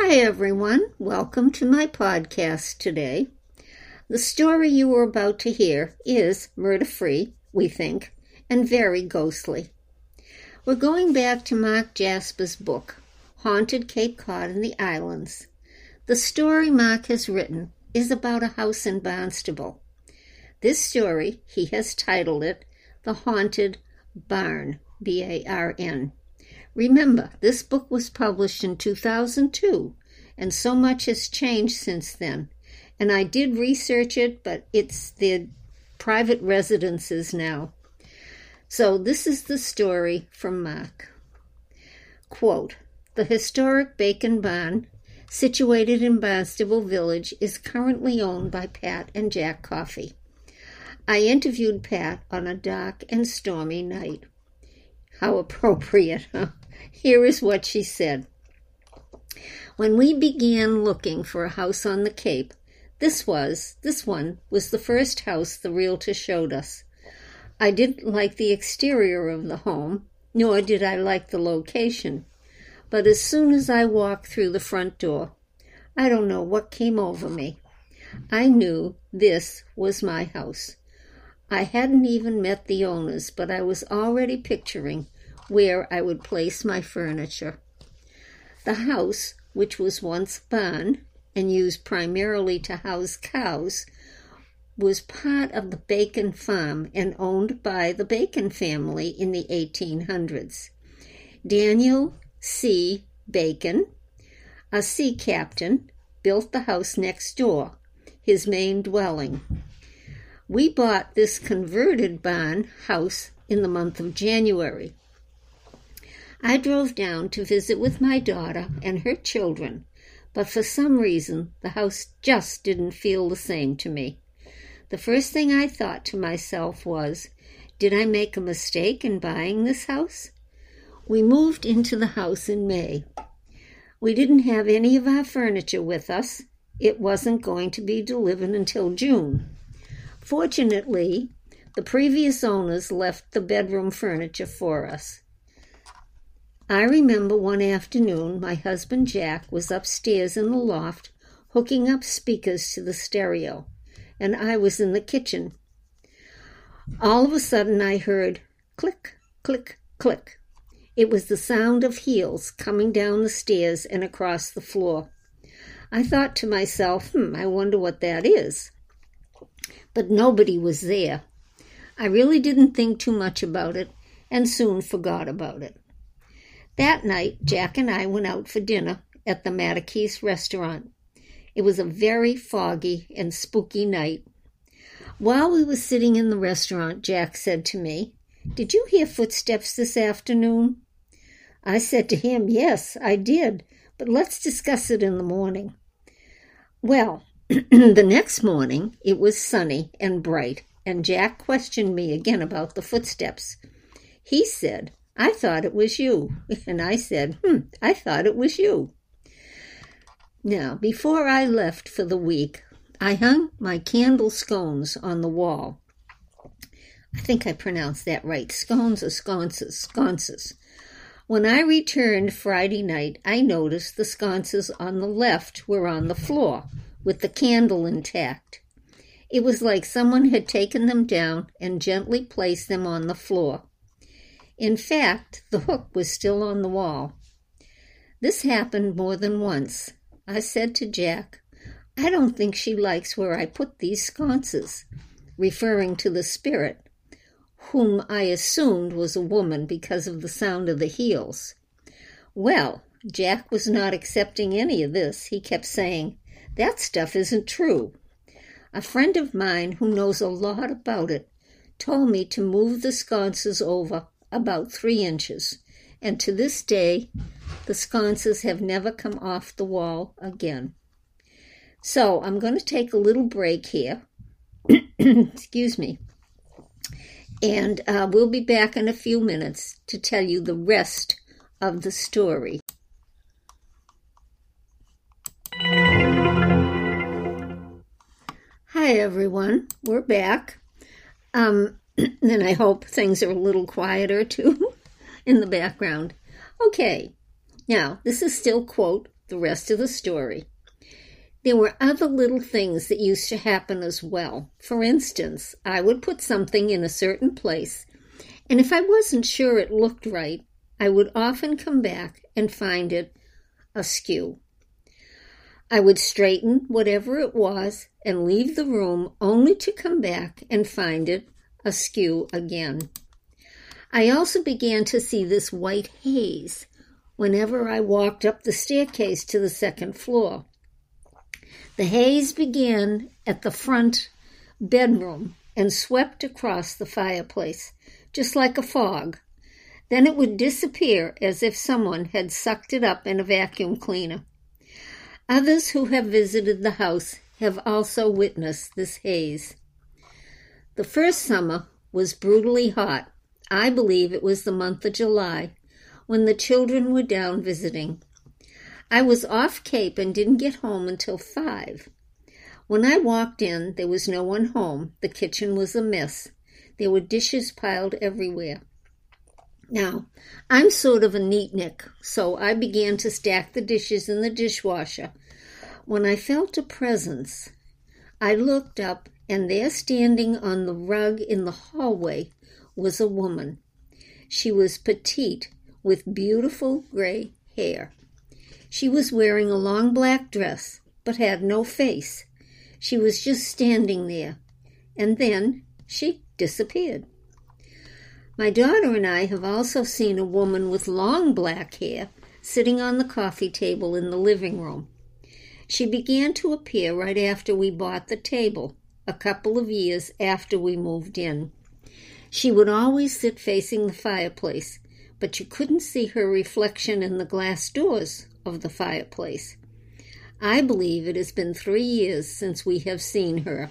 everyone. Welcome to my podcast today. The story you are about to hear is murder free, we think, and very ghostly. We're going back to Mark Jasper's book, Haunted Cape Cod and the Islands. The story Mark has written is about a house in Barnstable. This story, he has titled it The Haunted Barn, B A R N. Remember, this book was published in 2002, and so much has changed since then. And I did research it, but it's the private residences now. So this is the story from Mark. Quote, the historic Bacon Barn, situated in Barnstable Village, is currently owned by Pat and Jack Coffey. I interviewed Pat on a dark and stormy night. How appropriate, huh? Here is what she said. When we began looking for a house on the Cape, this was, this one was the first house the realtor showed us. I didn't like the exterior of the home, nor did I like the location. But as soon as I walked through the front door, I don't know what came over me. I knew this was my house. I hadn't even met the owners, but I was already picturing where I would place my furniture. The house, which was once barn and used primarily to house cows, was part of the Bacon farm and owned by the Bacon family in the 1800s. Daniel C. Bacon, a sea captain, built the house next door, his main dwelling. We bought this converted barn house in the month of January. I drove down to visit with my daughter and her children, but for some reason the house just didn't feel the same to me. The first thing I thought to myself was, did I make a mistake in buying this house? We moved into the house in May. We didn't have any of our furniture with us. It wasn't going to be delivered until June. Fortunately, the previous owners left the bedroom furniture for us. I remember one afternoon my husband Jack was upstairs in the loft hooking up speakers to the stereo, and I was in the kitchen. All of a sudden I heard click, click, click. It was the sound of heels coming down the stairs and across the floor. I thought to myself, hmm, I wonder what that is. But nobody was there. I really didn't think too much about it and soon forgot about it. That night, Jack and I went out for dinner at the Mattakeese restaurant. It was a very foggy and spooky night. While we were sitting in the restaurant, Jack said to me, Did you hear footsteps this afternoon? I said to him, Yes, I did, but let's discuss it in the morning. Well, the next morning it was sunny and bright, and Jack questioned me again about the footsteps. He said, I thought it was you. And I said, Hmm, I thought it was you. Now, before I left for the week, I hung my candle scones on the wall. I think I pronounced that right. Scones or sconces? Sconces. When I returned Friday night, I noticed the sconces on the left were on the floor, with the candle intact. It was like someone had taken them down and gently placed them on the floor. In fact, the hook was still on the wall. This happened more than once. I said to Jack, I don't think she likes where I put these sconces, referring to the spirit, whom I assumed was a woman because of the sound of the heels. Well, Jack was not accepting any of this. He kept saying, That stuff isn't true. A friend of mine who knows a lot about it told me to move the sconces over about three inches, and to this day the sconces have never come off the wall again. So I'm going to take a little break here. Excuse me. And uh, we'll be back in a few minutes to tell you the rest of the story. Hi, everyone. We're back. Um, and I hope things are a little quieter too in the background. Okay, now this is still, quote, the rest of the story. There were other little things that used to happen as well. For instance, I would put something in a certain place, and if I wasn't sure it looked right, I would often come back and find it askew. I would straighten whatever it was and leave the room only to come back and find it askew again. I also began to see this white haze whenever I walked up the staircase to the second floor. The haze began at the front bedroom and swept across the fireplace, just like a fog. Then it would disappear as if someone had sucked it up in a vacuum cleaner. Others who have visited the house have also witnessed this haze. The first summer was brutally hot. I believe it was the month of July when the children were down visiting. I was off Cape and didn't get home until five. When I walked in, there was no one home. The kitchen was a mess. There were dishes piled everywhere. Now, I'm sort of a neatnik, so I began to stack the dishes in the dishwasher. When I felt a presence, I looked up, and there standing on the rug in the hallway was a woman. She was petite, with beautiful gray hair. She was wearing a long black dress, but had no face. She was just standing there, and then she disappeared. My daughter and I have also seen a woman with long black hair sitting on the coffee table in the living room. She began to appear right after we bought the table, a couple of years after we moved in. She would always sit facing the fireplace, but you couldn't see her reflection in the glass doors of the fireplace. I believe it has been three years since we have seen her.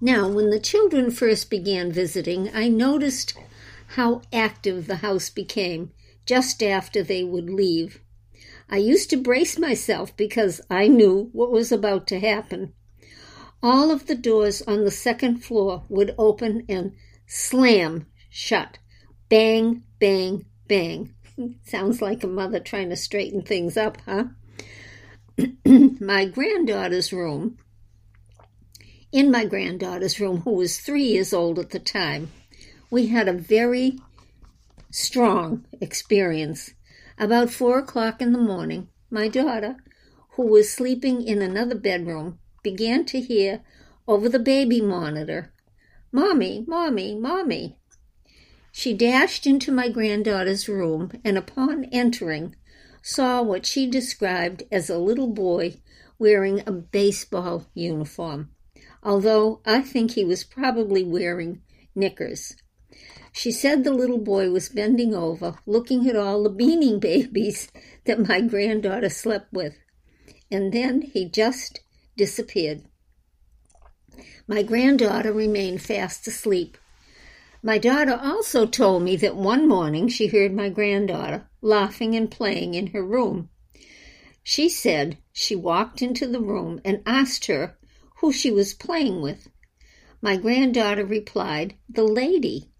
Now, when the children first began visiting, I noticed how active the house became just after they would leave. I used to brace myself because I knew what was about to happen. All of the doors on the second floor would open and slam shut. Bang, bang, bang. Sounds like a mother trying to straighten things up, huh? My granddaughter's room in my granddaughter's room, who was three years old at the time, we had a very strong experience. About four o'clock in the morning, my daughter, who was sleeping in another bedroom, began to hear over the baby monitor, Mommy, Mommy, Mommy. She dashed into my granddaughter's room and, upon entering, saw what she described as a little boy wearing a baseball uniform although I think he was probably wearing knickers. She said the little boy was bending over, looking at all the beanie babies that my granddaughter slept with, and then he just disappeared. My granddaughter remained fast asleep. My daughter also told me that one morning she heard my granddaughter laughing and playing in her room. She said she walked into the room and asked her who she was playing with. My granddaughter replied, The lady.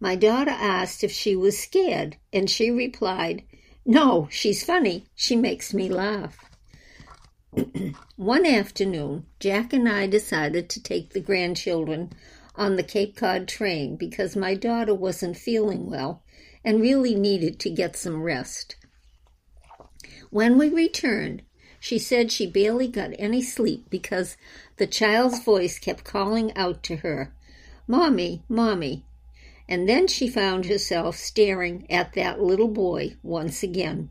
My daughter asked if she was scared, and she replied, No, she's funny. She makes me laugh. One afternoon, Jack and I decided to take the grandchildren on the Cape Cod train because my daughter wasn't feeling well and really needed to get some rest. When we returned, she said she barely got any sleep because the child's voice kept calling out to her, Mommy, Mommy. And then she found herself staring at that little boy once again.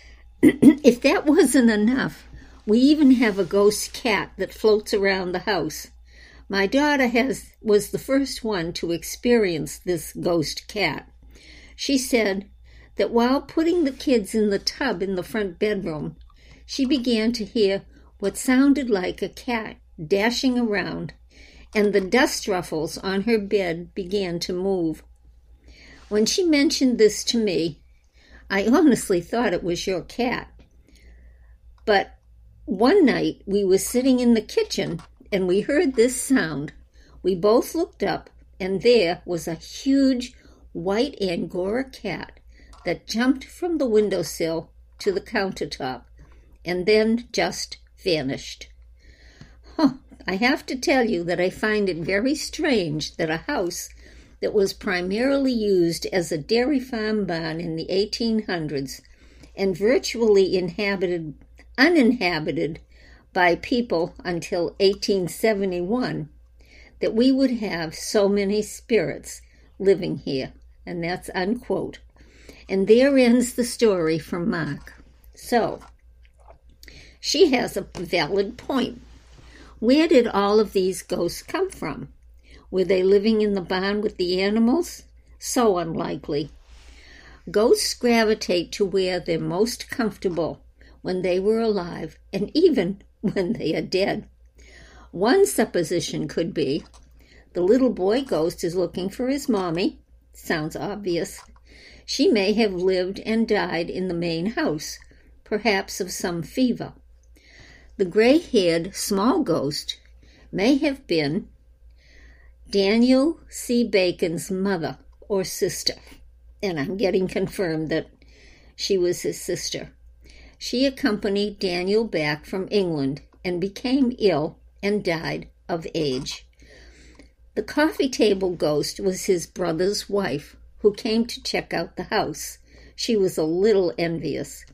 if that wasn't enough, we even have a ghost cat that floats around the house. My daughter has was the first one to experience this ghost cat. She said that while putting the kids in the tub in the front bedroom, she began to hear what sounded like a cat dashing around, and the dust ruffles on her bed began to move. When she mentioned this to me, I honestly thought it was your cat. But one night we were sitting in the kitchen and we heard this sound. We both looked up, and there was a huge white Angora cat that jumped from the windowsill to the countertop and then just vanished. Huh, I have to tell you that I find it very strange that a house that was primarily used as a dairy farm barn in the 1800s and virtually inhabited uninhabited by people until 1871 that we would have so many spirits living here. And that's unquote. And there ends the story from mark. So she has a valid point. Where did all of these ghosts come from? Were they living in the barn with the animals? So unlikely. Ghosts gravitate to where they're most comfortable when they were alive and even when they are dead. One supposition could be the little boy ghost is looking for his mommy. Sounds obvious. She may have lived and died in the main house, perhaps of some fever. The gray haired small ghost may have been Daniel C. Bacon's mother or sister, and I'm getting confirmed that she was his sister. She accompanied Daniel back from England and became ill and died of age. The coffee table ghost was his brother's wife, who came to check out the house. She was a little envious.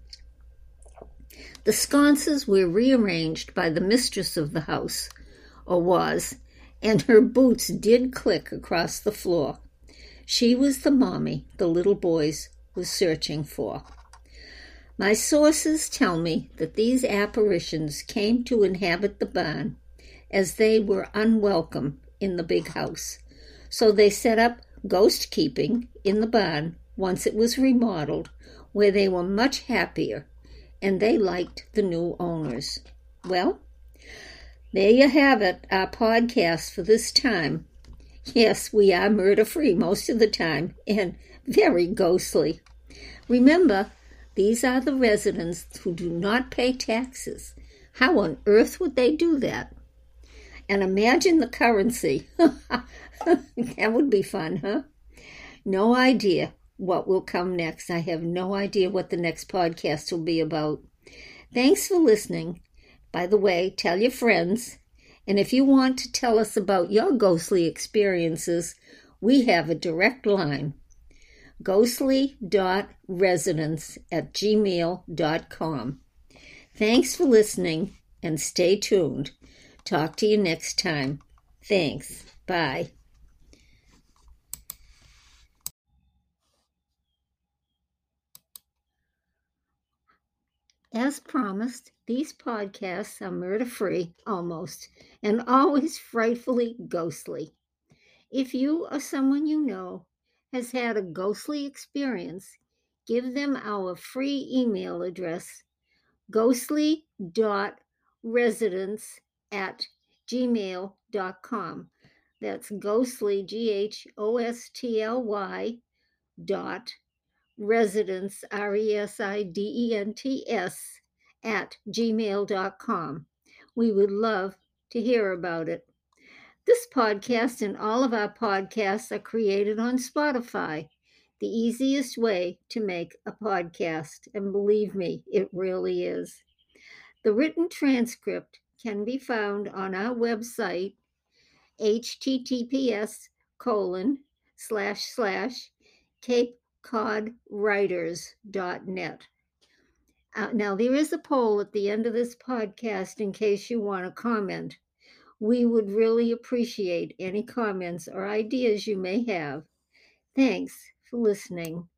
The sconces were rearranged by the mistress of the house, or was, and her boots did click across the floor. She was the mommy the little boys was searching for. My sources tell me that these apparitions came to inhabit the barn as they were unwelcome in the big house. So they set up ghost keeping in the barn once it was remodeled, where they were much happier and they liked the new owners. Well, there you have it, our podcast for this time. Yes, we are murder free most of the time and very ghostly. Remember, these are the residents who do not pay taxes. How on earth would they do that? And imagine the currency. that would be fun, huh? No idea what will come next. I have no idea what the next podcast will be about. Thanks for listening. By the way, tell your friends. And if you want to tell us about your ghostly experiences, we have a direct line ghostly.residents at gmail.com. Thanks for listening and stay tuned. Talk to you next time. Thanks. Bye. As promised, these podcasts are murder free, almost, and always frightfully ghostly. If you or someone you know has had a ghostly experience, give them our free email address ghostly.residents at gmail.com. That's ghostly, G H O S T L Y, dot residents, R E S I D E N T S, at gmail.com. We would love to hear about it. This podcast and all of our podcasts are created on Spotify, the easiest way to make a podcast. And believe me, it really is. The written transcript can be found on our website, https colon slash slash cape codwriters.net. Uh, now, there is a poll at the end of this podcast in case you want to comment. We would really appreciate any comments or ideas you may have. Thanks for listening.